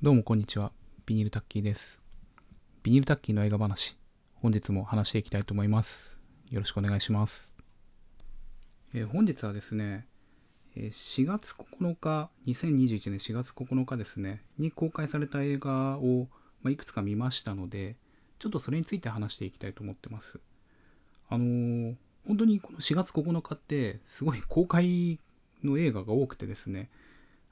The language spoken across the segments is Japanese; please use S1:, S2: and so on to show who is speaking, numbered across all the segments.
S1: どうもこんにちは。ビニールタッキーです。ビニールタッキーの映画話、本日も話していきたいと思います。よろしくお願いします。えー本日はですね、4月9日、2021年4月9日ですね、に公開された映画を、ま、いくつか見ましたので、ちょっとそれについて話していきたいと思ってます。あのー本当にこの4月9日って、すごい公開の映画が多くてですね、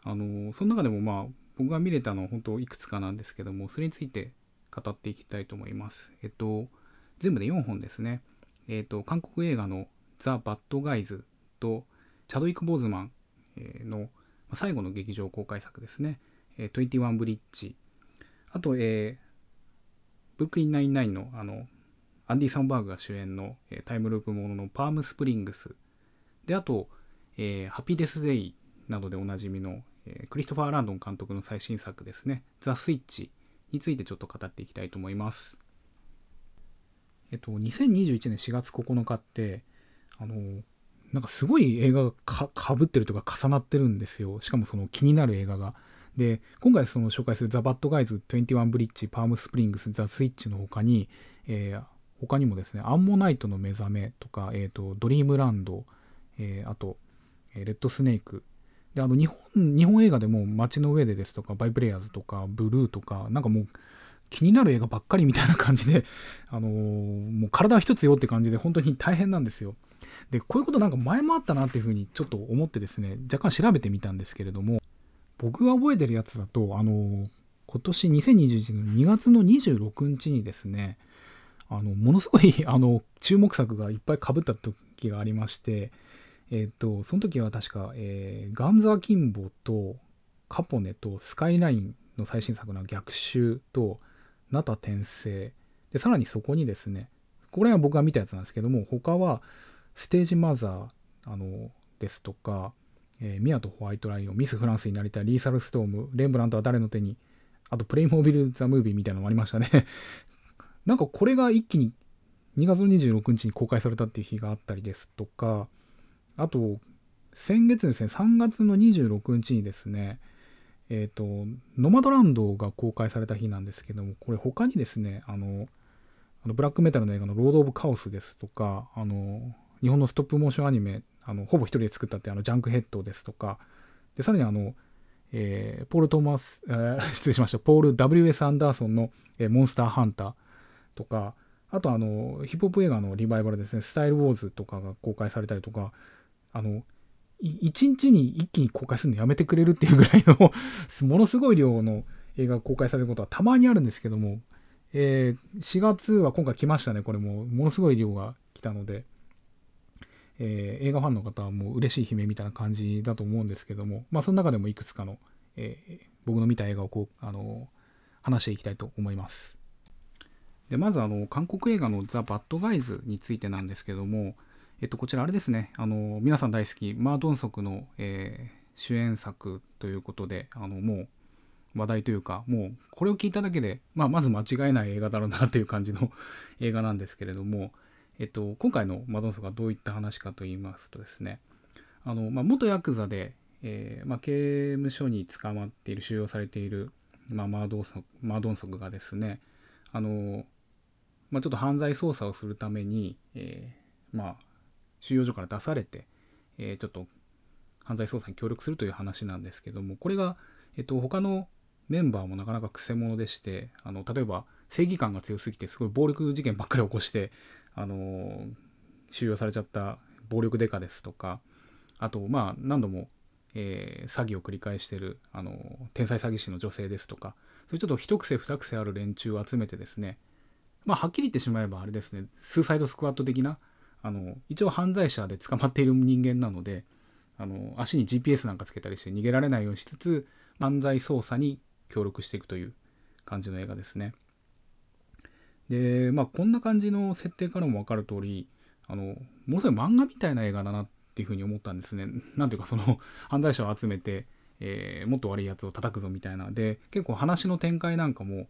S1: あのその中でもまあ僕が見れたのは本当いくつかなんですけどもそれについて語っていきたいと思います。えっと全部で4本ですね。えっと韓国映画のザ・バッドガイズとチャドウィック・ボーズマンの最後の劇場公開作ですね。21ブリッジ。あとえーブルックリン99のあのアンディ・サンバーグが主演の、えタイムループもののパームスプリングス。であと、えーハピーデス・デイなどでおなじみの、えクリストファー・ランドン監督の最新作ですね、ザ・スイッチについてちょっと語っていきたいと思います。えっと、2021年4月9日って、あの、なんかすごい映画がかぶってるとか重なってるんですよ。しかもその気になる映画が。で、今回その紹介するザ・バッド・ガイズ、21ブリッジ、パーム・スプリングス、ザ・スイッチの他に、えー他にもですね、アンモナイトの目覚めとか、えっ、と、ドリームランド、えーあと、レッドスネーク、で、あの、日本、日本映画でも街の上でですとか、バイプレイヤーズとか、ブルーとか、なんかもう気になる映画ばっかりみたいな感じで、あのーもう体は一つよって感じで本当に大変なんですよ。で、こういうことなんか前もあったなっていうふうにちょっと思ってですね、若干調べてみたんですけれども、僕が覚えてるやつだと、あのー今年2021年の2月の26日にですね、あの、ものすごい、あの、注目作がいっぱい被った時がありまして、えっ、と、その時は確か、えーガンザーキンボとカポネとスカイラインの最新作の逆襲とナタ転生。でさらにそこにですねこれは僕が見たやつなんですけども他はステージマザーあのですとか、えーミアとホワイトライオンミス・フランスになりたいリーサル・ストームレンブラントは誰の手にあとプレイモービル・ザ・ムービーみたいなのもありましたね。なんかこれが一気に2月26日に公開されたっていう日があったりですとかあと先月ですね3月の26日にですねえっ、とノマドランドが公開された日なんですけどもこれ他にですねあのあのブラックメタルの映画のロード・オブ・カオスですとかあの日本のストップモーションアニメあのほぼ一人で作ったってあのジャンクヘッドですとかでさらにあのえーポール・トーマス、えー失礼しました、ポール・ W.S. アンダーソンの、えーモンスター・ハンターとか、あとあの、ヒップホップ映画のリバイバルですね、スタイル・ウォーズとかが公開されたりとか、あの、一日に一気に公開するのやめてくれるっていうぐらいの ものすごい量の映画が公開されることはたまにあるんですけども、えー4月は今回来ましたね、これも、ものすごい量が来たので、えー映画ファンの方はもう嬉しい悲鳴みたいな感じだと思うんですけども、まあその中でもいくつかの、えー僕の見た映画をこう、あの話していきたいと思います。で、まずあの、韓国映画のザ・バッドガイズについてなんですけども、えっと、こちらあれですね、あの、皆さん大好き、マー・ドンソクの、えー主演作ということで、あの、もう話題というか、もうこれを聞いただけで、まあ、まず間違えない映画だろうなという感じの 映画なんですけれども、えっと、今回のマドンソクがどういった話かと言いますとですね、あの、まあ、元ヤクザで、えーまあ、刑務所に捕まっている、収容されている、まあ、マードンソクマードンソクがですね、あの、まあ、ちょっと犯罪捜査をするために、えーまあ、収容所から出されて、えーちょっと犯罪捜査に協力するという話なんですけども、これが、えっと、他のメンバーもなかなか癖者でして、あの、例えば正義感が強すぎて、すごい暴力事件ばっかり起こして、あの、収容されちゃった暴力デカですとか、あと、まあ、何度も、えー詐欺を繰り返してる、あの、天才詐欺師の女性ですとか、そういうちょっと一癖二癖ある連中を集めてですね、まあ、はっきり言ってしまえばあれですね、スーサイドスクワット的な、あの、一応犯罪者で捕まっている人間なので、あの、足に GPS なんかつけたりして逃げられないようにしつつ、犯罪捜査に協力していくという感じの映画ですね。で、まあ、こんな感じの設定からも分かる通り、あの、ものすごい漫画みたいな映画だなっていうふうに思ったんですね。なんていうか、その、犯罪者を集めて、えーもっと悪いやつを叩くぞみたいな。で、結構話の展開なんかも、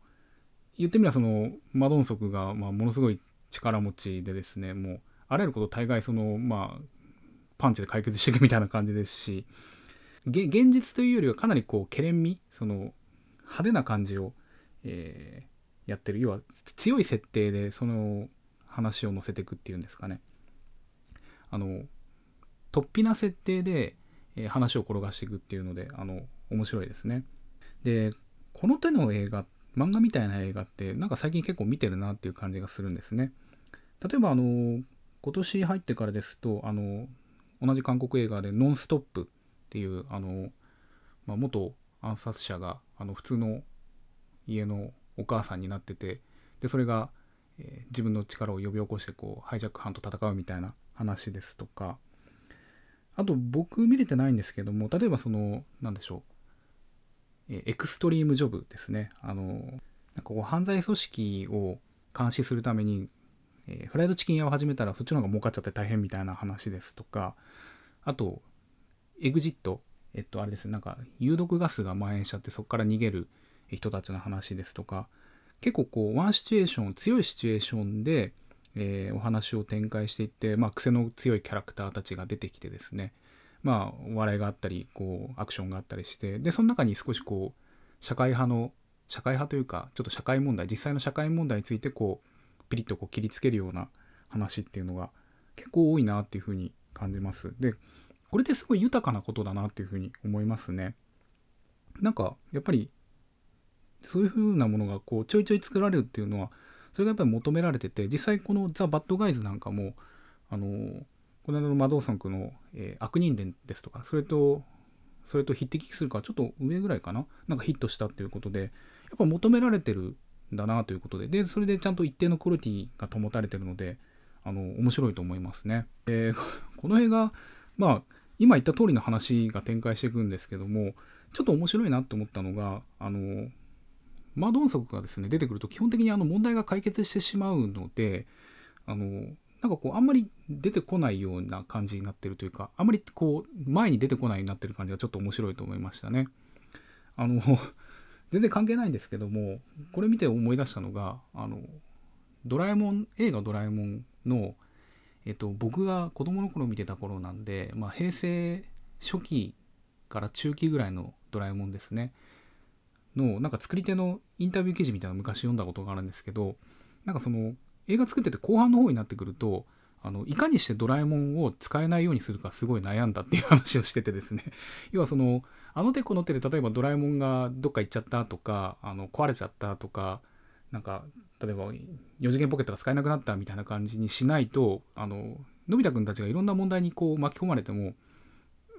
S1: 言ってみればそのマドンソクが、まあ、ものすごい力持ちでですねもうあらゆること大概そのまあパンチで解決していくみたいな感じですし現実というよりはかなりこうけれんみその派手な感じを、えー、やってる。要は強い設定でその話を載せていくっていうんですかね。あの突飛な設定で、えー、話を転がしていくっていうのであの面白いですね。でこの手の映画漫画みたいな映画ってなんか最近結構見てるなっていう感じがするんですね。例えばあの今年入ってからですとあの同じ韓国映画で「ノンストップ」っていうあの、まあ、元暗殺者があの普通の家のお母さんになっててでそれが、えー、自分の力を呼び起こしてこうハイジャック犯と戦うみたいな話ですとか。あと僕見れてないんですけども例えばその何でしょう、え、エクストリームジョブですね。あのなんかこう犯罪組織を監視するためにえー、フライドチキン屋を始めたらそっちの方が儲かっちゃって大変みたいな話ですとか、あと、エグジット、えっと、あれですね、なんか有毒ガスが蔓延しちゃってそこから逃げる人たちの話ですとか、結構こう、ワンシチュエーション、強いシチュエーションで、えー、お話を展開していって、まあ、癖の強いキャラクターたちが出てきてですね、まあ、笑いがあったり、こう、アクションがあったりして、で、その中に少しこう、社会派の、社会派というか、ちょっと社会問題、実際の社会問題について、こう、ピリッとこう切りつけるような話っていうのが結構多いなっていうふうに感じます。で、これってすごい豊かなことだなっていうふうに思いますね。なんかやっぱりそういうふうなものがこうちょいちょい作られるっていうのはそれがやっぱり求められてて実際このザ・バッドガイズなんかもあのこの間のマドーソンクの、えー、悪人伝ですとかそれとそれと匹敵するかちょっと上ぐらいかな？なんかヒットしたっていうことでやっぱ求められてるだなということで、で、それでちゃんと一定のクオリティが保たれてるので、あの、面白いと思いますね。で、この映画、まあ、今言った通りの話が展開していくんですけども、ちょっと面白いなと思ったのが、あの、マドンソクがですね、出てくると基本的にあの問題が解決してしまうので、あの、なんかこう、あんまり出てこないような感じになってるというか、あんまりこう、前に出てこないようになってる感じがちょっと面白いと思いましたね。あの、全然関係ないんですけどもこれ見て思い出したのがあのドラえもん映画ドラえもんのえっと僕が子供の頃見てた頃なんで、まあ、平成初期から中期ぐらいのドラえもんですね。のなんか作り手のインタビュー記事みたいなの昔読んだことがあるんですけどなんかその映画作ってて後半の方になってくるとあのいかにしてドラえもんを使えないようにするかすごい悩んだっていう話をしててですね。要はそのあの手この手で例えばドラえもんがどっか行っちゃったとかあの壊れちゃったとかなんか例えば4次元ポケットが使えなくなったみたいな感じにしないとあののび太くんたちがいろんな問題にこう巻き込まれても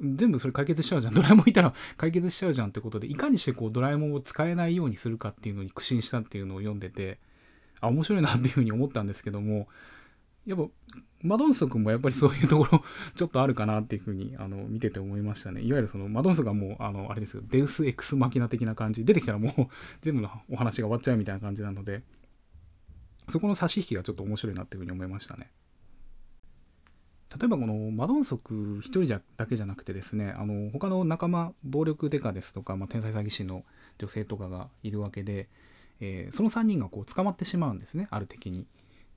S1: 全部それ解決しちゃうじゃん。ドラえもんいたら 解決しちゃうじゃんってことでいかにしてこうドラえもんを使えないようにするかっていうのに苦心したっていうのを読んでてあ面白いなっていうふうに思ったんですけどもやっぱマドンソ君もやっぱりそういうところ ちょっとあるかなっていうふうにあの見てて思いましたね。いわゆるそのマドンソがもうあのあれですよデウス・エクス・マキナ的な感じ出てきたらもう 全部のお話が終わっちゃうみたいな感じなのでそこの差し引きがちょっと面白いなっていうふうに思いましたね。例えばこのマドンソク一人じゃだけじゃなくてですねあの他の仲間暴力デカですとか、まあ、天才詐欺師の女性とかがいるわけで、えー、その3人がこう捕まってしまうんですねある敵に。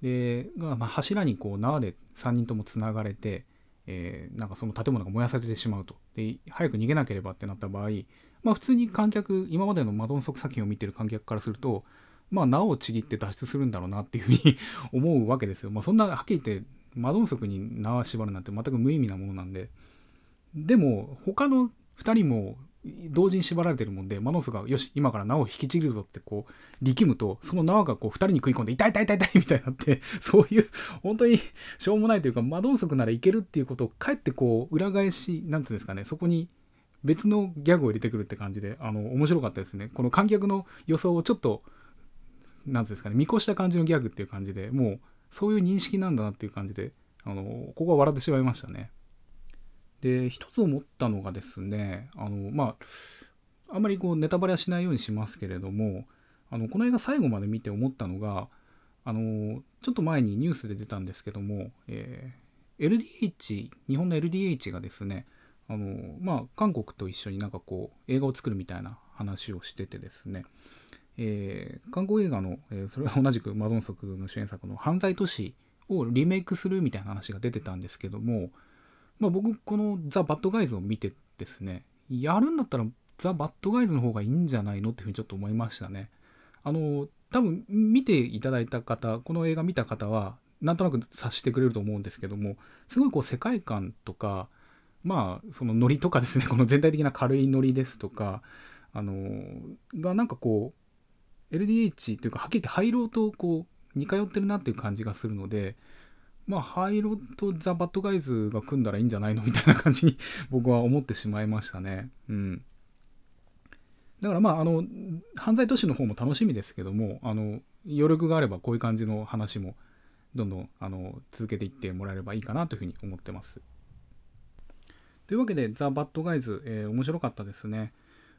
S1: で、まあ、柱にこう縄で3人ともつながれて、えー、なんかその建物が燃やされてしまうと。で、早く逃げなければってなった場合、まあ普通に観客、今までのマドンソク作品を見てる観客からすると、まあ縄をちぎって脱出するんだろうなっていうふうに 思うわけですよ。まあそんなはっきり言ってマドンソクに縄縛るなんて全く無意味なものなんで。でも他の2人も同時に縛られてるもんで、マノスが、よし、今から縄を引きちぎるぞってこう、力むと、その縄がこう、二人に食い込んで、痛い痛い痛い痛いみたいになって、そういう、本当にしょうもないというか、マドンソクならいけるっていうことを、かえってこう、裏返し、なんつうんですかね、そこに別のギャグを入れてくるって感じで、あの、面白かったですね。この観客の予想をちょっと、なんつうんですかね、見越した感じのギャグっていう感じで、もう、そういう認識なんだなっていう感じで、あの、ここは笑ってしまいましたね。で一つ思ったのがですねあのまああんまりこうネタバレはしないようにしますけれどもあのこの映画最後まで見て思ったのがあのちょっと前にニュースで出たんですけども、えー、LDH 日本の LDH がですねあのまあ韓国と一緒になんかこう映画を作るみたいな話をしててですね、えー、韓国映画の、えー、それは同じくマドンソクの主演作の犯罪都市をリメイクするみたいな話が出てたんですけども、まあ、僕このザ・バッドガイズを見てですねやるんだったらザ・バッドガイズの方がいいんじゃないのっていうふうにちょっと思いましたね。あの、多分見ていただいた方、この映画見た方は、なんとなく察してくれると思うんですけども、すごいこう世界観とか、まあ、そのノリとかですね、この全体的な軽いノリですとか、あの、がなんかこう、LDH というか、はっきり言って廃炉とこう、似通ってるなっていう感じがするので、まあ、廃炉とザ・バッドガイズが組んだらいいんじゃないの？みたいな感じに 僕は思ってしまいましたね。うん。だからまあ、あの、犯罪都市の方も楽しみですけども、あの、余力があればこういう感じの話もどんどんあの続けていってもらえればいいかなというふうに思ってます。というわけで、ザ・バッドガイズ、えー、面白かったですね。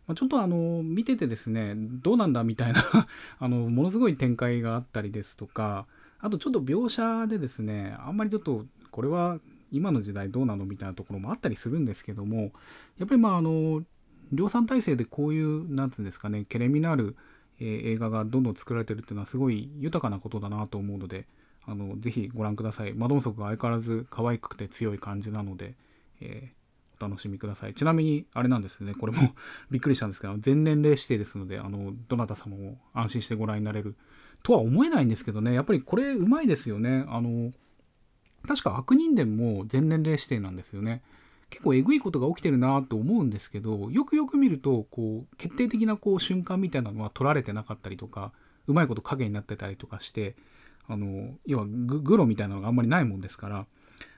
S1: まあ、ちょっとあの、見ててですね、どうなんだみたいな あの、ものすごい展開があったりですとか、あとちょっと描写でですね、あんまりちょっと、これは今の時代どうなのみたいなところもあったりするんですけども、やっぱりまああの、量産体制でこういう、なんつうんですかね、けれみのある、えー、映画がどんどん作られてるっていうのはすごい豊かなことだなと思うので、あの、ぜひご覧ください。マドンソクが相変わらず可愛くて強い感じなので、えー楽しみください。ちなみに、あれなんですよね、これも びっくりしたんですけど、全年齢指定ですので、あの、どなた様も安心してご覧になれるとは思えないんですけどね、やっぱりこれうまいですよね。あの、確か悪人伝も全年齢指定なんですよね。結構えぐいことが起きてるなと思うんですけど、よくよく見ると、こう、決定的なこう瞬間みたいなのは取られてなかったりとか、うまいこと影になってたりとかして、あの、要はグロみたいなのがあんまりないもんですから、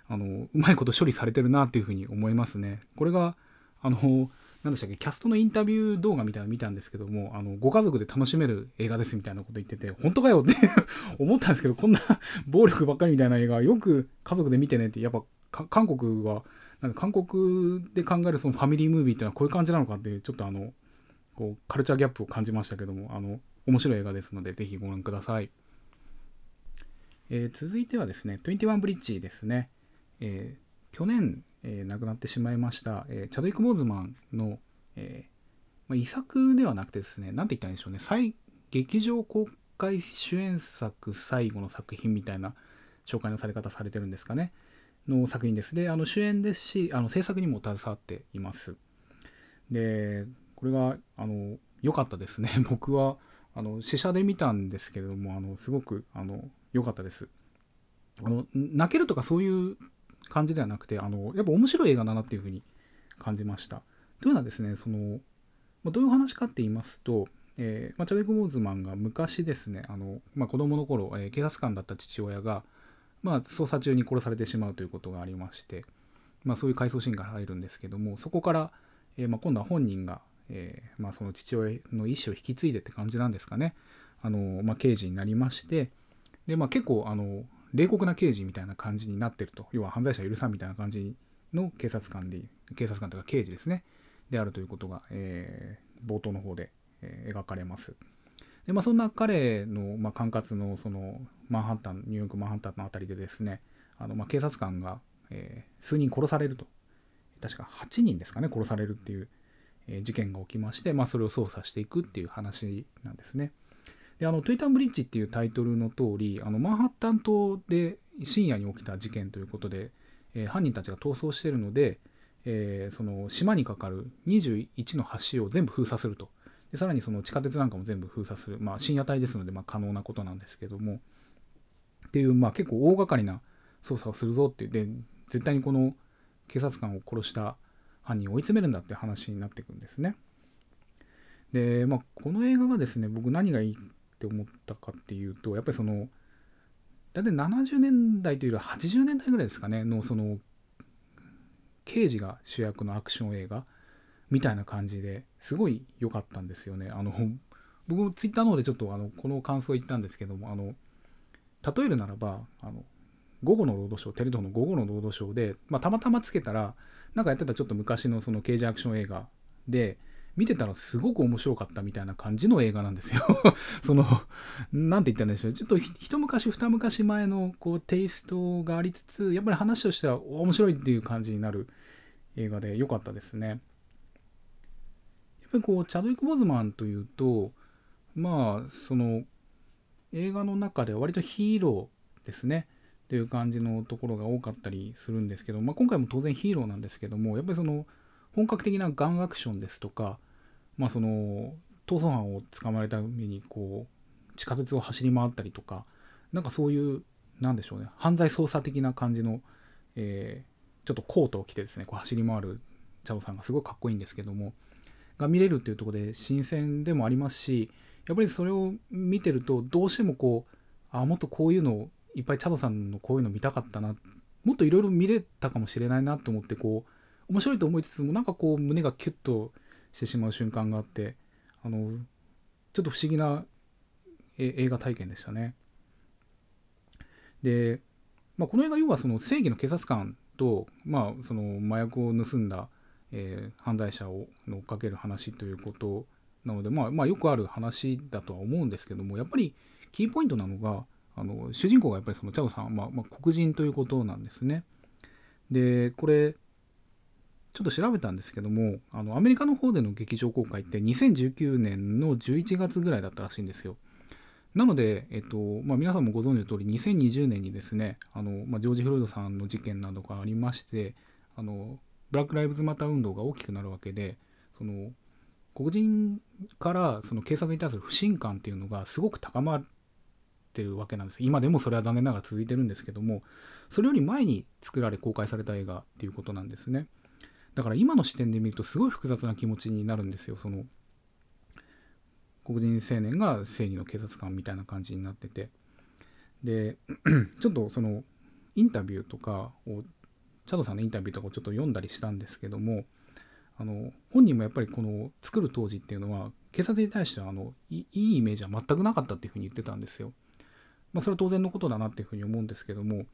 S1: あの、うまいこと処理されてるなっていうふうに思いますね。これが、あの、何でしたっけ、キャストのインタビュー動画みたいなの見たんですけども、あの、ご家族で楽しめる映画ですみたいなこと言ってて、本当かよって 思ったんですけど、こんな暴力ばっかりみたいな映画、よく家族で見てねって、やっぱ、韓国は、なんか韓国で考えるそのファミリームービーってのはこういう感じなのかって、ちょっとあの、こう、カルチャーギャップを感じましたけども、あの、面白い映画ですので、ぜひご覧ください。えー、続いてはですね、21ブリッジですね。えー、去年、えー、亡くなってしまいました、えチャドウィック・ボーズマンの、えまあ、遺作ではなくてですね、なんて言ったらいいんでしょうね、再劇場公開主演作最後の作品みたいな紹介のされ方されてるんですかね、の作品です。で、あの主演ですし、あの制作にも携わっています。で、これが、あの、良かったですね。僕は、あの、試写で見たんですけれども、あの、すごく、あの、良かったです。あの、泣けるとかそういう感じではなくて、あの、やっぱ面白い映画だなっていうふうに感じました。というのはですね、その、まあ、どういう話かって言いますと、えーまあ、チャデク・ボーズマンが昔ですね、あのまあ、子供の頃、えー、警察官だった父親が、まあ、捜査中に殺されてしまうということがありまして、まあ、そういう回想シーンが入るんですけども、そこから、えーまあ、今度は本人が、えーまあ、その父親の意思を引き継いでって感じなんですかね、あのまあ、刑事になりまして、でまあ、結構あの冷酷な刑事みたいな感じになってると。要は犯罪者許さんみたいな感じの警察官で警察官というか刑事ですね。であるということが、えー、冒頭の方で、えー、描かれます。で、まあ、そんな彼の、まあ、管轄のそのマンハッタンニューヨークマンハッタンの辺りでですねあの、まあ、警察官が、えー、数人殺されると。確か8人ですかね殺されるっていう、え事件が起きまして、まあ、それを捜査していくっていう話なんですね。であのトゥイタンブリッジっていうタイトルの通りあのマンハッタン島で深夜に起きた事件ということで、えー、犯人たちが逃走しているので、えー、その島にかかる21の橋を全部封鎖すると。でさらにその地下鉄なんかも全部封鎖する、まあ、深夜帯ですので、まあ、可能なことなんですけども。っていう、まあ、結構大掛かりな捜査をするぞってで絶対にこの警察官を殺した犯人を追い詰めるんだって話になっていくんですね。で、まあ、この映画がですね僕何がいいって思ったかっていうとやっぱりその大体70年代というよりは80年代ぐらいですかねのその刑事が主役のアクション映画みたいな感じですごい良かったんですよね。あの僕もツイッターの方でちょっとあのこの感想を言ったんですけどもあの例えるならばあの午後のロードショーテレ東の午後のロードショーで、まあ、たまたまつけたらなんかやってたちょっと昔のその刑事アクション映画で見てたらすごく面白かったみたいな感じの映画なんですよ その、なんて言ったんでしょう。ちょっと一昔二昔前のこうテイストがありつつ、やっぱり話としては面白いっていう感じになる映画で良かったですね。やっぱりこう、チャドウィック・ボズマンというと、まあ、その、映画の中では割とヒーローですね。っていう感じのところが多かったりするんですけど、まあ、今回も当然ヒーローなんですけどもやっぱりその本格的なガンアクションですとかまあその逃走犯を捕まえるためにこう地下鉄を走り回ったりとかなんかそういうなんでしょうね犯罪捜査的な感じの、えー、ちょっとコートを着てですねこう走り回るチャドさんがすごいかっこいいんですけどもが見れるっていうとこで新鮮でもありますしやっぱりそれを見てるとどうしてもこうあもっとこういうのをいっぱいチャドさんのこういうの見たかったなもっといろいろ見れたかもしれないなと思ってこう面白いと思いつつもなんかこう胸がキュッとしてしまう瞬間があってあのちょっと不思議な映画体験でしたね。で、まあ、この映画要はその正義の警察官と、まあ、その麻薬を盗んだ、えー、犯罪者を追っかける話ということなので、まあ、まあよくある話だとは思うんですけどもやっぱりキーポイントなのがあの主人公がやっぱりそのチャドさん、まあ、まあ、黒人ということなんですね。でこれちょっと調べたんですけどもあのアメリカの方での劇場公開って2019年の11月ぐらいだったらしいんですよ。なので、えっとまあ、皆さんもご存知の通り2020年にですねあの、まあ、ジョージ・フロイドさんの事件などがありましてあのブラック・ライブズ・マター運動が大きくなるわけでその黒人からその警察に対する不信感っていうのがすごく高まってるわけなんです今でもそれは残念ながら続いてるんですけどもそれより前に作られ公開された映画っていうことなんですねだから今の視点で見るとすごい複雑な気持ちになるんですよその黒人青年が正義の警察官みたいな感じになっててで ちょっとそのインタビューとかをチャドさんのインタビューとかをちょっと読んだりしたんですけどもあの本人もやっぱりこの作る当時っていうのは警察に対してはあのいいイメージは全くなかったっていうふうに言ってたんですよ。まあ、それは当然のことだなっていうふうに思うんですけども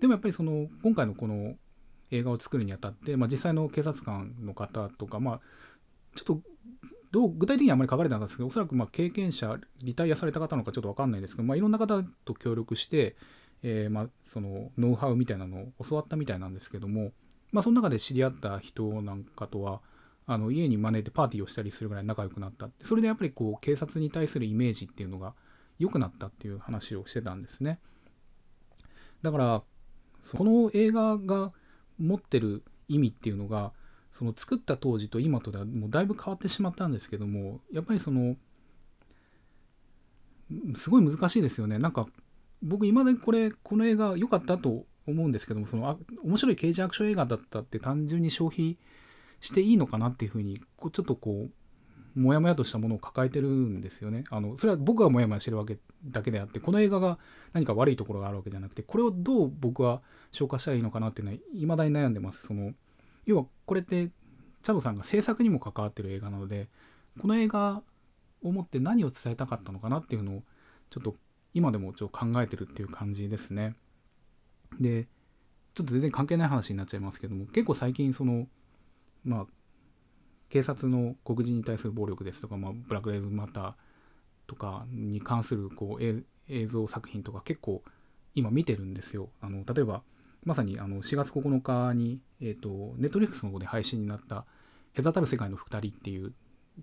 S1: でもやっぱりその今回のこの映画を作るにあたって、まあ、実際の警察官の方とか、まあ、ちょっとどう具体的にはあまり書かれてなかったんですけど、おそらくま経験者、リタイアされた方のかちょっと分かんないですけど、まあ、いろんな方と協力して、えー、まそのノウハウみたいなのを教わったみたいなんですけども、まあ、その中で知り合った人なんかとは、あの家に招いてパーティーをしたりするぐらい仲良くなった、それでやっぱりこう警察に対するイメージっていうのが良くなったっていう話をしてたんですね。だから、この映画が持ってる意味っていうのが、その作った当時と今とではもうだいぶ変わってしまったんですけどもやっぱりそのすごい難しいですよね。なんか僕今までこれこの映画良かったと思うんですけどもそのあ面白い刑事アクション映画だったって単純に消費していいのかなっていうふうにこうちょっとこうモヤモヤとしたものを抱えてるんですよねあのそれは僕がモヤモヤしてるわけだけであってこの映画が何か悪いところがあるわけじゃなくてこれをどう僕は消化したらいいのかなっていうのは未だに悩んでますその要はこれってチャドさんが制作にも関わってる映画なのでこの映画をもって何を伝えたかったのかなっていうのをちょっと今でもちょっと考えてるっていう感じですね。でちょっと全然関係ない話になっちゃいますけども結構最近そのまあ警察の黒人に対する暴力ですとか、まあ、ブラック・レイズ・マターとかに関するこう映像作品とか結構今見てるんですよ。あの例えばまさにあの4月9日に、えーと、ネットリックスの方で配信になった「隔たる世界の2人」っていう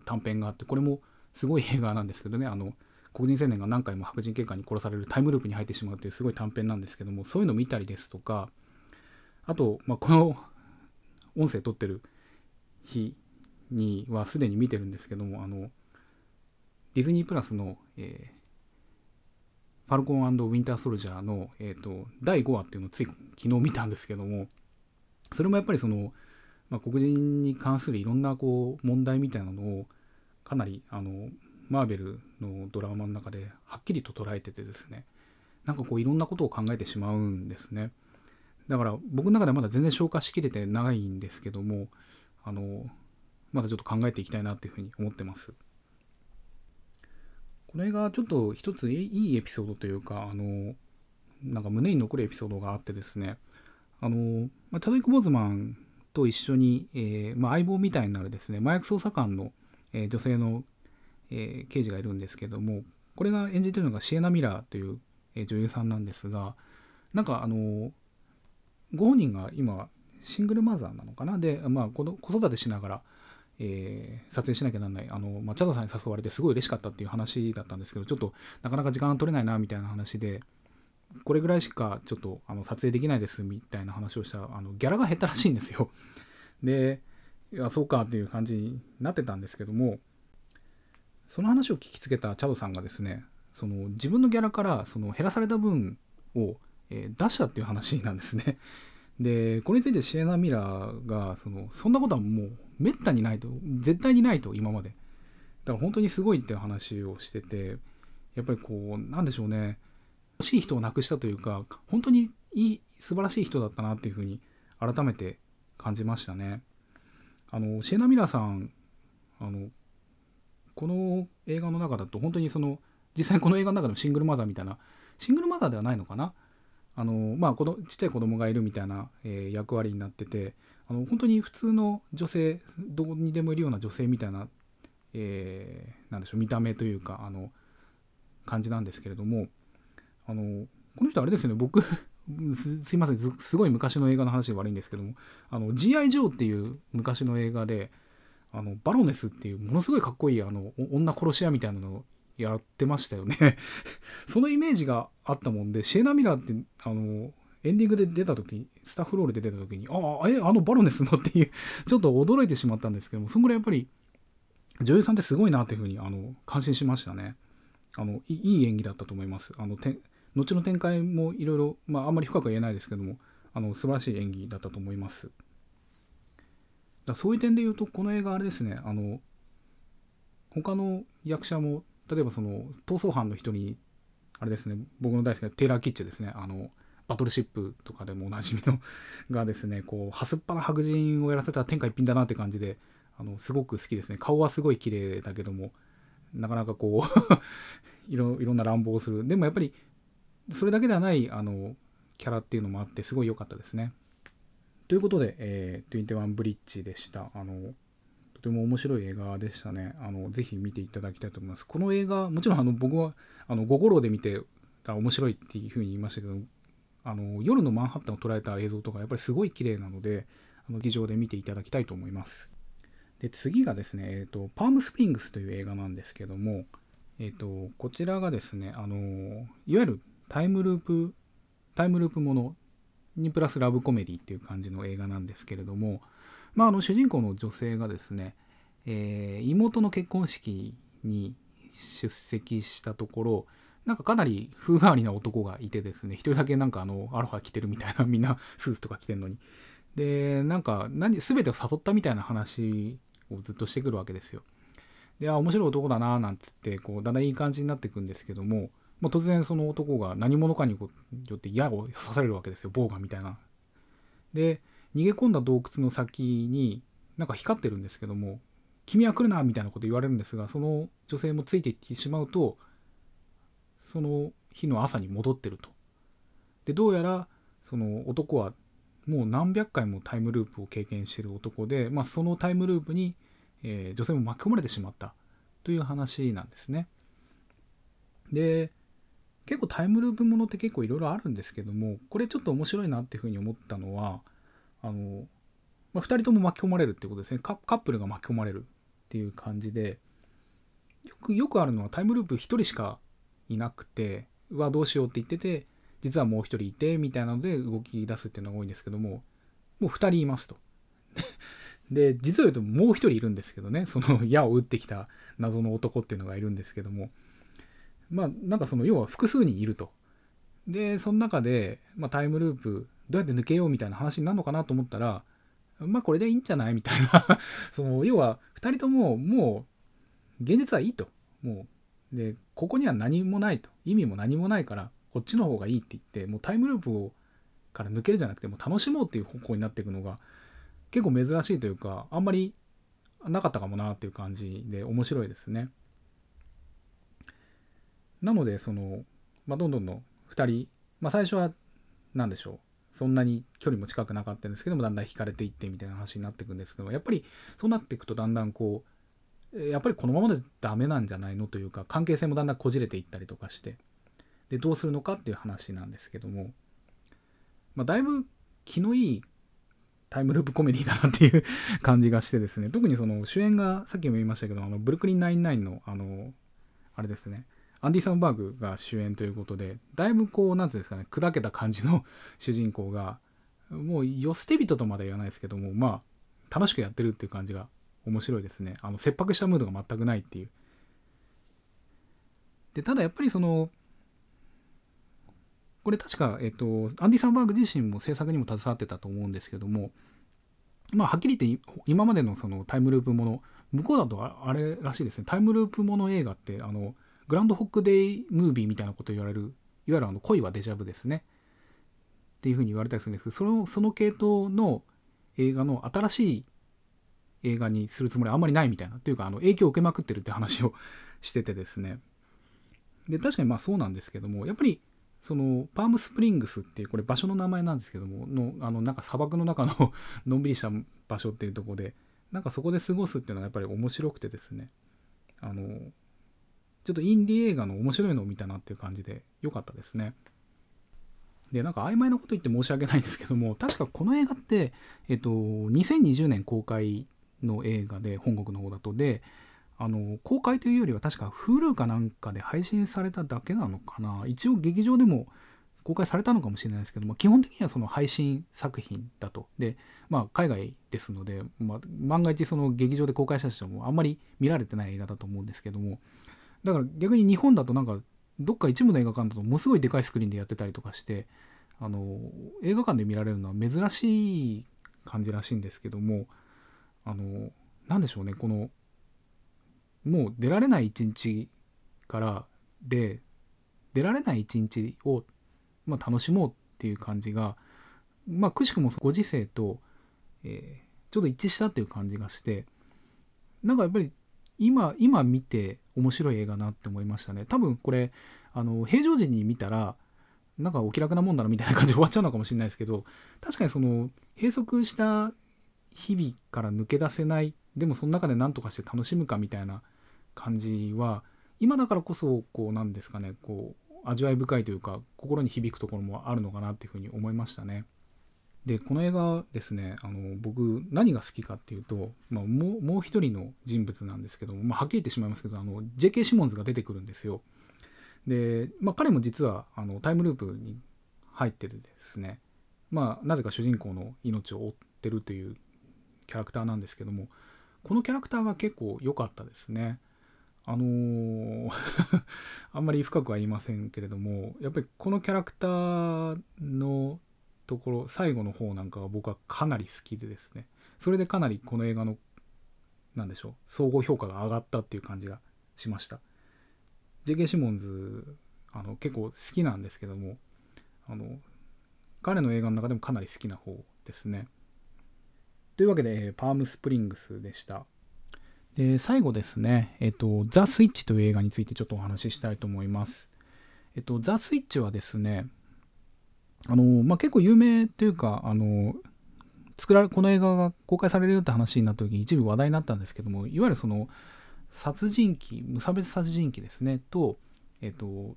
S1: 短編があってこれもすごい 映画なんですけどねあの黒人青年が何回も白人警官に殺されるタイムループに入ってしまうというすごい短編なんですけどもそういうのを見たりですとかあと、まあ、この音声撮ってる日にはすでに見てるんですけどもあのディズニープラスの、えーファルコンウィンターソルジャーの、えーと、第5話っていうのをつい昨日見たんですけどもそれもやっぱりその、まあ、黒人に関するいろんなこう問題みたいなのをかなりあのマーベルのドラマの中ではっきりと捉えててですねなんかこういろんなことを考えてしまうんですね。だから僕の中ではまだ全然消化しきれてないんですけどもあのまだちょっと考えていきたいなっていうふうに思ってます。これがちょっと一ついいエピソードというか、あの、なんか胸に残るエピソードがあってですね、あの、まあ、チャドウィック・ボーズマンと一緒に、えー、まあ、相棒みたいになるですね、麻薬捜査官の、えー、女性の、えー、刑事がいるんですけども、これが演じてるのがシエナ・ミラーという、え女優さんなんですが、なんかあの、ご本人が今、シングルマザーなのかな？で、まあ、子育てしながら、えー、撮影しなきゃなんない、あの、まあ、チャドさんに誘われてすごい嬉しかったっていう話だったんですけど、ちょっとなかなか時間が取れないな、みたいな話で、これぐらいしかちょっとあの撮影できないですみたいな話をしたら、あのギャラが減ったらしいんですよ。で、いや、そうかっていう感じになってたんですけども、その話を聞きつけたチャドさんがですねその自分のギャラからその減らされた分を、えー、出したっていう話なんですね。でこれについてシエナ・ミラーがそのそんなことはもうめったにないと絶対にないと今まで。だから本当にすごいって話をしててやっぱりこうなんでしょうね。欲しい人を亡くしたというか本当にいい素晴らしい人だったなっていうふうに改めて感じましたね。あのシエナ・ミラさんあのこの映画の中だと本当にその実際この映画の中でもシングルマザーみたいなシングルマザーではないのかな？あのまあちっちゃい子供がいるみたいな、えー、役割になっててあの本当に普通の女性どこにでもいるような女性みたいな、えー、なんでしょう見た目というかあの感じなんですけれどもあのこの人あれですよね僕すいませんすごい昔の映画の話で悪いんですけども G.I. ジョーっていう昔の映画であのバロネスっていうものすごいかっこいいあの女殺し屋みたいなのをやってましたよね そのイメージがあったもんでシェーナ・ミラーってあのエンディングで出た時スタッフロールで出た時にああえあのバロネスのっていう ちょっと驚いてしまったんですけどもそんぐらいやっぱり女優さんってすごいなっていうふうにあの感心しましたね。あのいい演技だったと思います。あのて後の展開もいろいろまああんまり深くは言えないですけどもあの素晴らしい演技だったと思います。だそういう点で言うとこの映画あれですね。あの他の役者も例えばその逃走犯の人にあれですね僕の大好きなテイラー・キッチですね。あのバトルシップとかでもおなじみのがですね こうはすっぱな白人をやらせたら天下一品だなって感じであのすごく好きですね顔はすごい綺麗だけどもなかなかこう いろいろんな乱暴をするでもやっぱりそれだけではないあのキャラっていうのもあってすごい良かったですねということで、えー、21ブリッジでしたあのとても面白い映画でしたね。あのぜひ見ていただきたいと思います。この映画、もちろんあの僕はあの五五郎で見てた面白いっていうふうに言いましたけど、あの夜のマンハッタンを捉えた映像とかやっぱりすごい綺麗なので、あの劇場で見ていただきたいと思います。で次がですね、えーと、パームスプリングスという映画なんですけども、えーと、こちらがですね、あのいわゆるタイムループ、タイムループものにプラスラブコメディっていう感じの映画なんですけれども、まあ、あの主人公の女性がですね、えー、妹の結婚式に出席したところなんかかなり風変わりな男がいてですね一人だけなんかあのアロハ着てるみたいなみんなスーツとか着てんのに。でなんか何全てを誘ったみたいな話をずっとしてくるわけですよ。であ面白い男だななんつってこうだんだんいい感じになっていくんですけども、まあ、突然その男が何者かによって矢を刺されるわけですよ。ボウガンみたいな。で逃げ込んだ洞窟の先になんか光ってるんですけども「君は来るな」みたいなこと言われるんですがその女性もついていってしまうとその日の朝に戻ってると。でどうやらその男はもう何百回もタイムループを経験してる男で、まあ、そのタイムループに、えー、女性も巻き込まれてしまったという話なんですね。で結構タイムループものって結構いろいろあるんですけどもこれちょっと面白いなっていうふうに思ったのはあの、まあ、2人とも巻き込まれるってことですねカップルが巻き込まれるっていう感じでよくよくあるのはタイムループ1人しかいなくてうわどうしようって言ってて実はもう1人いてみたいなので動き出すっていうのが多いんですけどももう2人いますと。で実を言うともう1人いるんですけどねその矢を撃ってきた謎の男っていうのがいるんですけどもまあなんかその要は複数人いると。でその中で、まあ、タイムループどうやって抜けようみたいな話になるのかなと思ったら、まあこれでいいんじゃないみたいな その、要は2人とももう、現実はいいと。もう、で、ここには何もないと。意味も何もないから、こっちの方がいいって言って、もうタイムループをから抜けるじゃなくて、もう楽しもうっていう方向になっていくのが、結構珍しいというか、あんまりなかったかもなっていう感じで面白いですね。なので、その、まあ、どんどんどん2人、まあ、最初は何でしょうそんなに距離も近くなかったんですけどもだんだん引かれていってみたいな話になっていくんですけどやっぱりそうなっていくとだんだんこうやっぱりこのままでダメなんじゃないのというか関係性もだんだんこじれていったりとかしてでどうするのかっていう話なんですけども、まあ、だいぶ気のいいタイムループコメディだなっていう感じがしてですね特にその主演がさっきも言いましたけどあのブルックリン99のあのあれですねアンディ・サンバーグが主演ということでだいぶこう何て言うんですかね砕けた感じの 主人公がもうよ捨て人とまでは言わないですけどもまあ楽しくやってるっていう感じが面白いですね。あの切迫したムードが全くないっていう。でただやっぱりそのこれ確か、えっと、アンディ・サンバーグ自身も制作にも携わってたと思うんですけどもまあはっきり言って今までのそのタイムループもの向こうだとあれらしいですね。タイムループもの映画ってあのグランドホックデイムービーみたいなこと言われるいわゆるあの恋はデジャブですね。っていうふうに言われたりするんですけどそのその系統の映画の新しい映画にするつもりはあんまりないみたいなっていうかあの影響を受けまくってるって話をしててですねで確かにまあそうなんですけどもやっぱりそのパームスプリングスっていうこれ場所の名前なんですけどものあのなんか砂漠の中の のんびりした場所っていうとこでなんかそこで過ごすっていうのはやっぱり面白くてですねあのちょっとインディ映画の面白いのを見たなっていう感じで良かったですね。で、なんか曖昧なこと言って申し訳ないんですけども、確かこの映画って、えっと、2020年公開の映画で、本国の方だと、で、あの、公開というよりは確か Hulu かなんかで配信されただけなのかな。一応劇場でも公開されたのかもしれないですけども、基本的にはその配信作品だと。で、まあ、海外ですので、まあ、万が一その劇場で公開したとしても、あんまり見られてない映画だと思うんですけども、だから逆に日本だとなんか、どっか一部の映画館だとものすごいでかいスクリーンでやってたりとかして、あの、映画館で見られるのは珍しい感じらしいんですけども、あの、なんでしょうね、この、もう出られない一日からで、出られない一日を、まあ、楽しもうっていう感じが、まあ、くしくもご時世と、えー、ちょうど一致したっていう感じがして、なんかやっぱり今、今見て面白い映画なって思いましたね。多分これ、あの、平常時に見たら、なんかお気楽なもんだなみたいな感じで終わっちゃうのかもしれないですけど、確かにその、閉塞した日々から抜け出せない、でもその中で何とかして楽しむかみたいな感じは、今だからこそ、こう、なんですかね、こう、味わい深いというか、心に響くところもあるのかなっていうふうに思いましたね。でこの映画ですねあの僕何が好きかっていうと、まあ、もうもう一人の人物なんですけども、まあ、はっきり言ってしまいますけどあの J.K. シモンズが出てくるんですよで、まあ、彼も実はあのタイムループに入っててですねまあなぜか主人公の命を追ってるというキャラクターなんですけどもこのキャラクターが結構良かったですね。あのー あんまり深くは言いませんけれどもやっぱりこのキャラクターのところ最後の方なんかは僕はかなり好きでですね。それでかなりこの映画の何でしょう総合評価が上がったっていう感じがしました。J.K. シモンズあの結構好きなんですけどもあの彼の映画の中でもかなり好きな方ですね。というわけで、パームスプリングスでした。で、最後ですね、えっと、ザ・スイッチという映画についてちょっとお話ししたいと思います。えっと、ザ・スイッチはですね、あの、まあ、結構有名というか、あの、作られ、この映画が公開されるよって話になった時に一部話題になったんですけども、いわゆるその、殺人鬼、無差別殺人鬼ですね、と、えっと、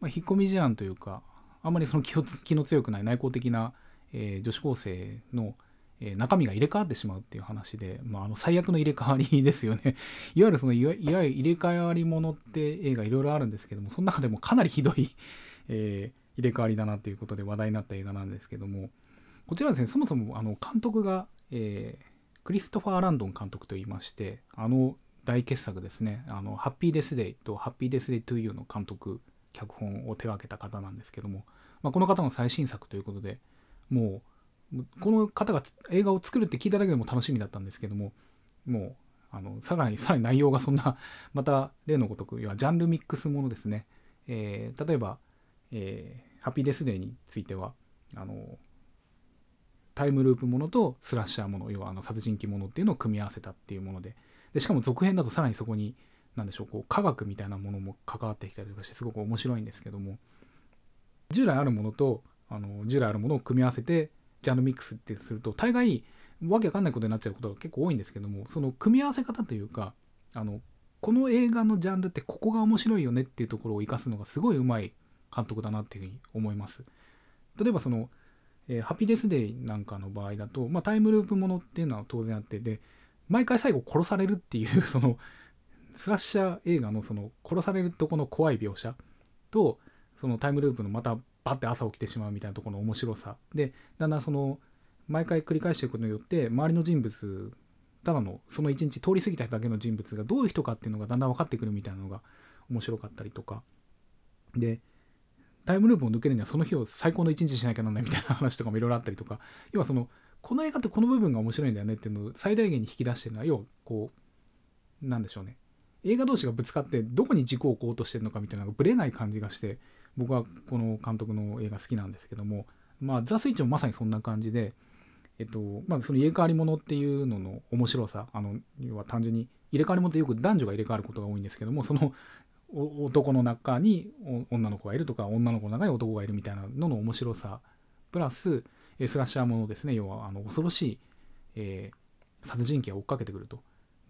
S1: まあ、引っ込み思案というか、あまりその気を気の強くない内向的な、えー、女子高生の、え、中身が入れ替わってしまうっていう話で、まあ、あの最悪の入れ替わりですよね。いわゆるそのいわゆる入れ替わりものって映画いろいろあるんですけども、その中でもかなりひどい、え入れ替わりだなっていうことで話題になった映画なんですけどもこちらですねそもそもあの監督が、えー、クリストファー・ランドン監督といいましてあの大傑作ですねあのハッピーデスデイとハッピーデスデイトゥーユーの監督脚本を手掛けた方なんですけども、まあ、この方の最新作ということでもうこの方が映画を作るって聞いただけでも楽しみだったんですけどももうあのさらにさらに内容がそんな また例のごとく要はジャンルミックスものですね、えー、例えばえー、ハピーデスデーについてはあのタイムループものとスラッシャーもの要はあの殺人鬼ものっていうのを組み合わせたっていうもので。でしかも続編だとさらにそこに何でしょうこう科学みたいなものも関わってきたりとかしてすごく面白いんですけども従来あるものとあの従来あるものを組み合わせてジャンルミックスってすると大概わけわかんないことになっちゃうことが結構多いんですけどもその組み合わせ方というかあのこの映画のジャンルってここが面白いよねっていうところを生かすのがすごいうまい監督だなっていうふうに思います。例えばその、えー、ハピデスデイなんかの場合だと、まあ、タイムループものっていうのは当然あってで毎回最後殺されるっていう そのスラッシャー映画のその殺されるとこの怖い描写とそのタイムループのまたバッて朝起きてしまうみたいなところの面白さ。でだんだんその毎回繰り返していくことによって周りの人物ただのその一日通り過ぎただけの人物がどういう人かっていうのがだんだん分かってくるみたいなのが面白かったりとか。でタイムループを抜けるにはその日を最高の一日しなきゃならないみたいな話とかもいろいろあったりとか。要はそのこの映画ってこの部分が面白いんだよねっていうのを最大限に引き出してるのは要はこうなんでしょうね。映画同士がぶつかってどこに軸を置こうとしてるのかみたいなのがぶれない感じがして僕はこの監督の映画好きなんですけどもまあザ・スイッチもまさにそんな感じでえっとまあその入れ替わり者っていうのの面白さあの要は単純に入れ替わり者ってよく男女が入れ替わることが多いんですけどもその男の中に女の子がいるとか女の子の中に男がいるみたいなのの面白さプラススラッシャーものですね。要はあの恐ろしい、えー、殺人鬼が追っかけてくると。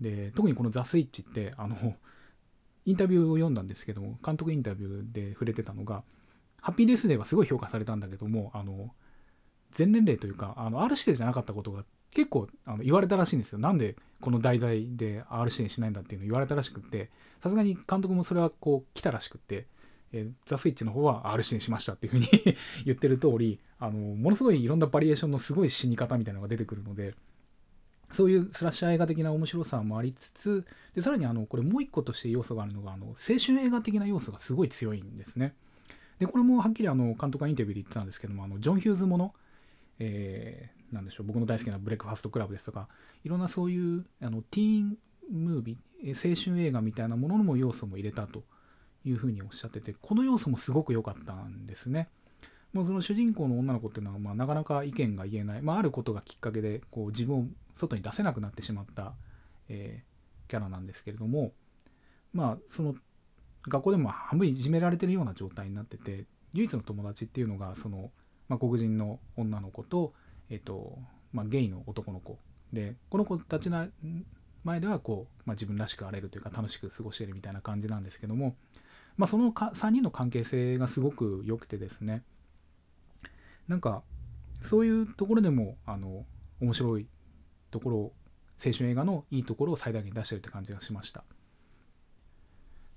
S1: で特にこの「ザ・スイッチ」ってあのインタビューを読んだんですけども監督インタビューで触れてたのがハッピーデスデーはすごい評価されたんだけどもあの全年齢というかあの R 指定じゃなかったことが結構あの言われたらしいんですよ。なんでこの題材で R 指定しないんだっていうのを言われたらしくってさすがに監督もそれはこう来たらしくって、えー、ザ・スイッチの方は R 指定しましたっていうふうに 言ってる通りあのものすごいいろんなバリエーションのすごい死に方みたいなのが出てくるのでそういうスラッシャー映画的な面白さもありつつでさらにあのこれもう一個として要素があるのがあの青春映画的な要素がすごい強いんですね。でこれもはっきりあの監督がインタビューで言ってたんですけどもあのジョン・ヒューズもの、えー、なんでしょう僕の大好きなブレックファストクラブですとかいろんなそういうあのティーンムービー青春映画みたいなもののも要素も入れたというふうにおっしゃっててこの要素もすごく良かったんですね。もうその主人公の女の子っていうのは、まあ、なかなか意見が言えない、まあ、あることがきっかけでこう自分を外に出せなくなってしまった、えー、キャラなんですけれどもまあその学校でも半分いじめられてるような状態になってて唯一の友達っていうのがその、まあ、黒人の女の子と,、えーとまあ、ゲイの男の子でこの子たちの前ではこう、まあ、自分らしくあれるというか楽しく過ごしてるみたいな感じなんですけども、まあ、そのか3人の関係性がすごく良くてですねなんかそういうところでもあの面白いところを青春映画のいいところを最大限出してるって感じがしました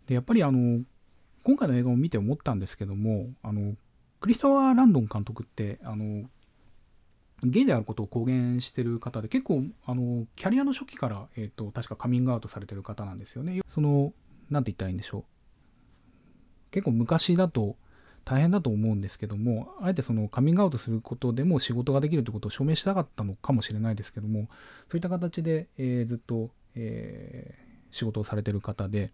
S1: でやっぱりあの今回の映画を見て思ったんですけどもあのクリストワー・ランドン監督ってあのゲイであることを公言してる方で結構あのキャリアの初期から、えーと、確かカミングアウトされてる方なんですよね。その何て言ったらいいんでしょう結構昔だと大変だと思うんですけどもあえてそのカミングアウトすることでも仕事ができるということを証明したかったのかもしれないですけどもそういった形で、えー、ずっと、えー、仕事をされてる方で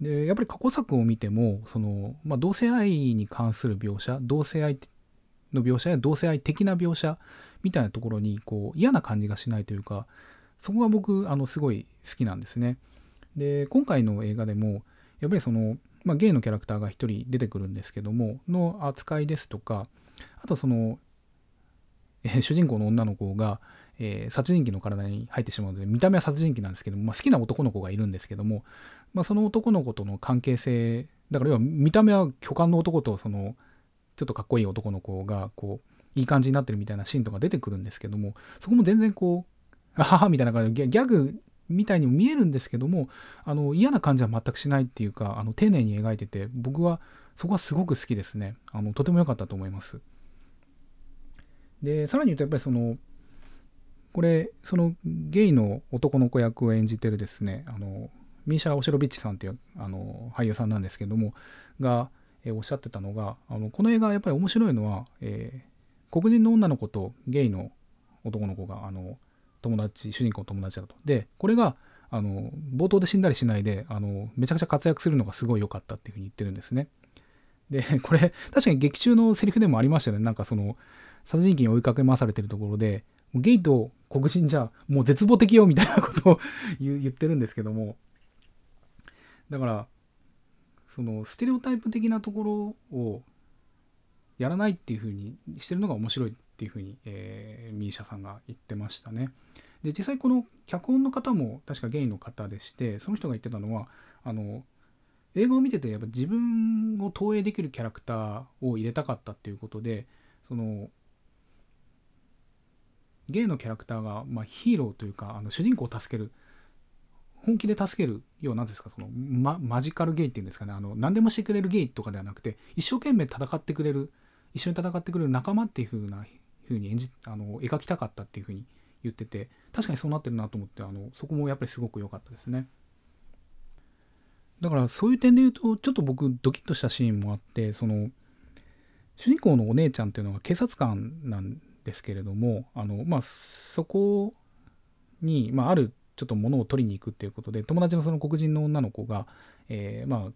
S1: でやっぱり過去作を見てもその、まあ、同性愛に関する描写同性愛の描写や同性愛的な描写みたいなところにこう嫌な感じがしないというかそこが僕あのすごい好きなんですね。で今回の映画でもやっぱりそのまあ、ゲイのキャラクターが1人出てくるんですけどもの扱いですとかあとその、えー、主人公の女の子が、えー、殺人鬼の体に入ってしまうので見た目は殺人鬼なんですけども、まあ、好きな男の子がいるんですけども、まあ、その男の子との関係性だから要は見た目は巨漢の男とそのちょっとかっこいい男の子がこういい感じになってるみたいなシーンとか出てくるんですけどもそこも全然こうあははみたいな感じでギャグみたいにも見えるんですけどもあの嫌な感じは全くしないっていうかあの丁寧に描いてて僕はそこはすごく好きですね。あのとても良かったと思います。でさらに言うとやっぱりそのこれそのゲイの男の子役を演じてるですねあのミーシャ・オシロビッチさんっていうあの俳優さんなんですけどもが、えおっしゃってたのがあのこの映画やっぱり面白いのは、えー、黒人の女の子とゲイの男の子があの友達主人公の友達だと。でこれがあの冒頭で死んだりしないであのめちゃくちゃ活躍するのがすごい良かったっていうふうに言ってるんですね。でこれ確かに劇中のセリフでもありましたよね。なんかその殺人鬼に追いかけ回されてるところでゲイと黒人じゃもう絶望的よみたいなことを 言ってるんですけども。だからそのステレオタイプ的なところをやらないっていうふうにしてるのが面白い。っていうふうに、えー、ミーシャさんが言ってましたね。で実際この脚本の方も確かゲイの方でしてその人が言ってたのはあの映画を見ててやっぱ自分を投影できるキャラクターを入れたかったっていうことでそのゲイのキャラクターが、まあ、ヒーローというかあの主人公を助ける本気で助けるようなんですか？その、ま、マジカルゲイっていうんですかね？あの何でもしてくれるゲイとかではなくて一生懸命戦ってくれる一緒に戦ってくれる仲間っていう風な風に演じあの描きたかったっていう風に言ってて確かにそうなってるなと思ってあのそこもやっぱりすごく良かったですね。だからそういう点で言うとちょっと僕ドキッとしたシーンもあってその主人公のお姉ちゃんっていうのが警察官なんですけれどもあのまあそこに、まあ、あるちょっと物を取りに行くっていうことで友達のその黒人の女の子が、えー、まあ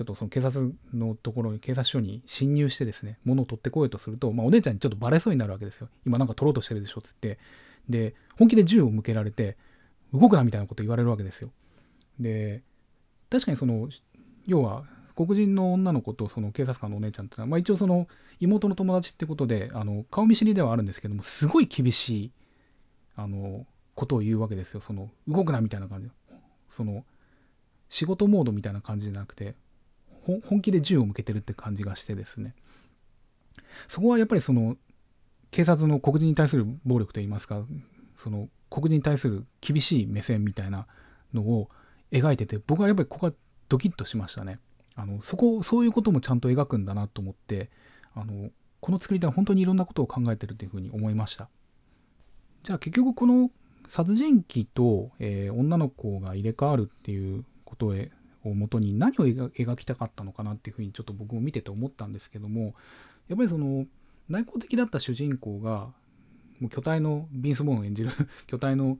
S1: ちょっとその警察のところに警察署に侵入してですね物を取ってこようとすると、まあ、お姉ちゃんにちょっとバレそうになるわけですよ。今なんか取ろうとしてるでしょっつって。で本気で銃を向けられて動くなみたいなこと言われるわけですよ。で確かにその要は黒人の女の子とその警察官のお姉ちゃんっていうのは、まあ、一応その妹の友達ってことであの顔見知りではあるんですけどもすごい厳しいあのことを言うわけですよ。その動くなみたいな感じその仕事モードみたいな感じじゃなくて。本気で銃を向けてるって感じがしてですね。そこはやっぱりその警察の黒人に対する暴力といいますかその黒人に対する厳しい目線みたいなのを描いてて僕はやっぱりここはドキッとしましたね。あのそこそういうこともちゃんと描くんだなと思ってあのこの作り手は本当にいろんなことを考えてるというふうに思いました。じゃあ結局この殺人鬼と、えー、女の子が入れ替わるっていうことへをもとに何を描きたかったのかなっていうふうにちょっと僕も見てて思ったんですけどもやっぱりその内向的だった主人公がもう巨体のビンス・ボーンを演じる 巨体の、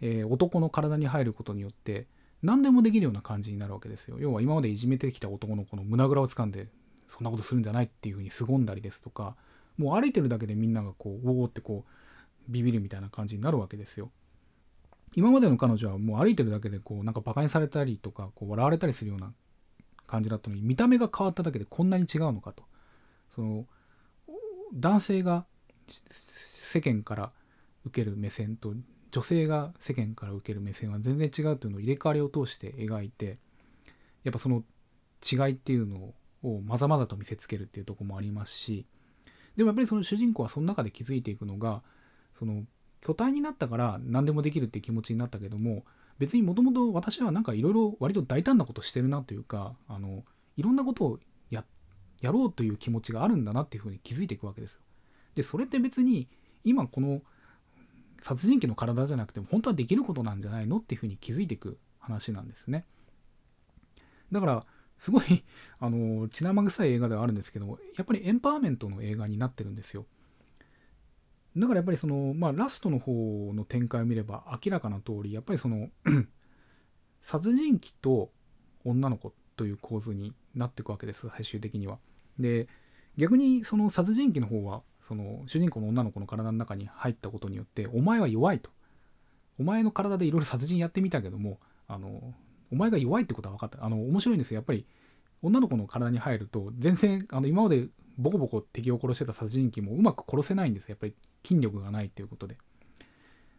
S1: えー、男の体に入ることによって何でもできるような感じになるわけですよ。要は今までいじめてきた男の子の胸ぐらを掴んでそんなことするんじゃないっていうふうに凄んだりですとかもう歩いてるだけでみんながこうおおってこうビビるみたいな感じになるわけですよ。今までの彼女はもう歩いてるだけでこうなんかバカにされたりとかこう笑われたりするような感じだったのに見た目が変わっただけでこんなに違うのかと。その男性が世間から受ける目線と女性が世間から受ける目線は全然違うというのを入れ替わりを通して描いてやっぱその違いっていうのをまざまざと見せつけるっていうとこもありますしでもやっぱりその主人公はその中で気づいていくのがその巨体になったから何でもできるっていう気持ちになったけども別にもともと私はなんかいろいろ割と大胆なことしてるなというかあのいろんなことをややろうという気持ちがあるんだなっていうふうに気づいていくわけですよ。でそれって別に今この殺人鬼の体じゃなくても本当はできることなんじゃないのっていうふうに気づいていく話なんですね。だからすごいあの血生臭い映画ではあるんですけどやっぱりエンパワーメントの映画になってるんですよ。だからやっぱりその、まあ、ラストの方の展開を見れば明らかな通りやっぱりその 殺人鬼と女の子という構図になっていくわけです最終的には。で逆にその殺人鬼の方はその主人公の女の子の体の中に入ったことによってお前は弱いと。お前の体でいろいろ殺人やってみたけどもあのお前が弱いってことは分かった。あの面白いんですよ。やっぱり女の子の体に入ると全然あの今までボコボコ敵を殺してた殺人鬼もうまく殺せないんですやっぱり筋力がないっていうことで。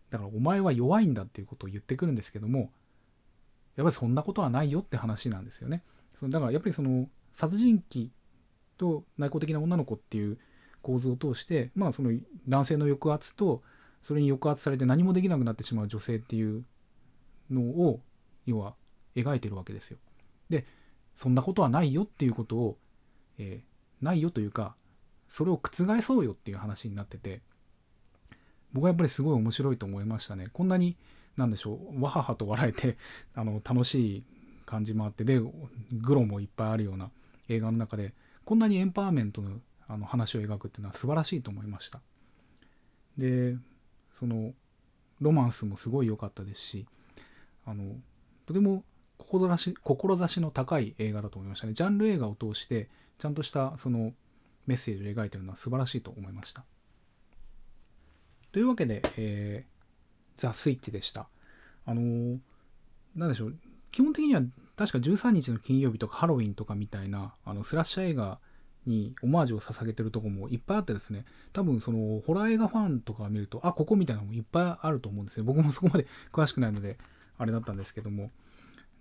S1: だからお前は弱いんだっていうことを言ってくるんですけどもやっぱりそんなことはないよって話なんですよね。そのだからやっぱりその殺人鬼と内向的な女の子っていう構図を通してまあその男性の抑圧とそれに抑圧されて何もできなくなってしまう女性っていうのを要は描いてるわけですよ。でそんなことはないよっていうことを、えー、ないよというかそれを覆そうよっていう話になってて僕はやっぱりすごい面白いと思いましたね。こんなに何でしょうわははと笑えて あの楽しい感じもあってでグロもいっぱいあるような映画の中でこんなにエンパワーメントのあの話を描くっていうのは素晴らしいと思いました。でそのロマンスもすごい良かったですしあのとても志志の高い映画だと思いましたね。ジャンル映画を通してちゃんとしたそのメッセージを描いてるのは素晴らしいと思いました。というわけで、えー、ザ・スイッチでした。あのー、なんでしょう、基本的には確か13日の金曜日とかハロウィンとかみたいなあのスラッシャー映画にオマージュを捧げてるとこもいっぱいあってですね、多分そのホラー映画ファンとか見ると、あ、ここみたいなのもいっぱいあると思うんですね。僕もそこまで 詳しくないので、あれだったんですけども。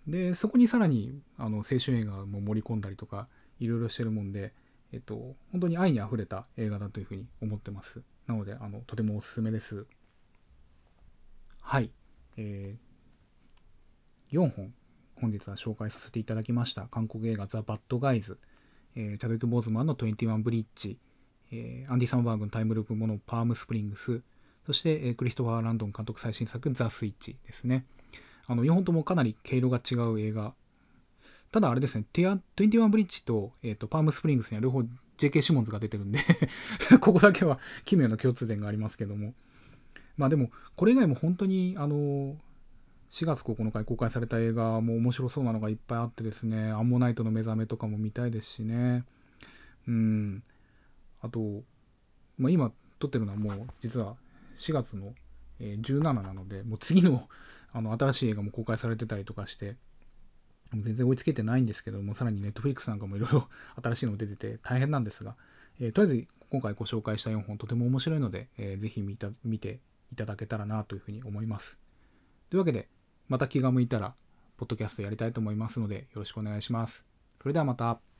S1: で、そこにさらにあの青春映画も盛り込んだりとか、いろいろしてるもんで、えっと、本当に愛にあふれた映画だというふうに思ってます。なので、あの、とてもおすすめです。はい。えー、4本、本日は紹介させていただきました。韓国映画ザ・バッドガイズ。えー、チャドウィック・ボーズマンの21ブリッジ、えー、アンディ・サムバーグのタイムループものパーム・スプリングス、そして、えー、クリストファー・ランドン監督最新作ザ・スイッチですね。あの4本ともかなり毛色が違う映画ただあれですね、ティア21ブリッジと,、えーと、パームスプリングスには両方 JK シモンズが出てるんで ここだけは奇妙な共通点がありますけども。まあでも、これ以外も本当に、あの、4月9日に公開された映画も面白そうなのがいっぱいあってですね、アンモナイトの目覚めとかも見たいですしね。うん。あと、まあ、今撮ってるのはもう実は4月の17なので、もう次のあの新しい映画も公開されてたりとかして、全然追いつけてないんですけども、さらに Netflix なんかもいろいろ 新しいの出てて大変なんですが、えー、とりあえず今回ご紹介した4本とても面白いので、えー、ぜひ見た見ていただけたらなというふうに思います。というわけで、また気が向いたら、ポッドキャストやりたいと思いますので、よろしくお願いします。それではまた。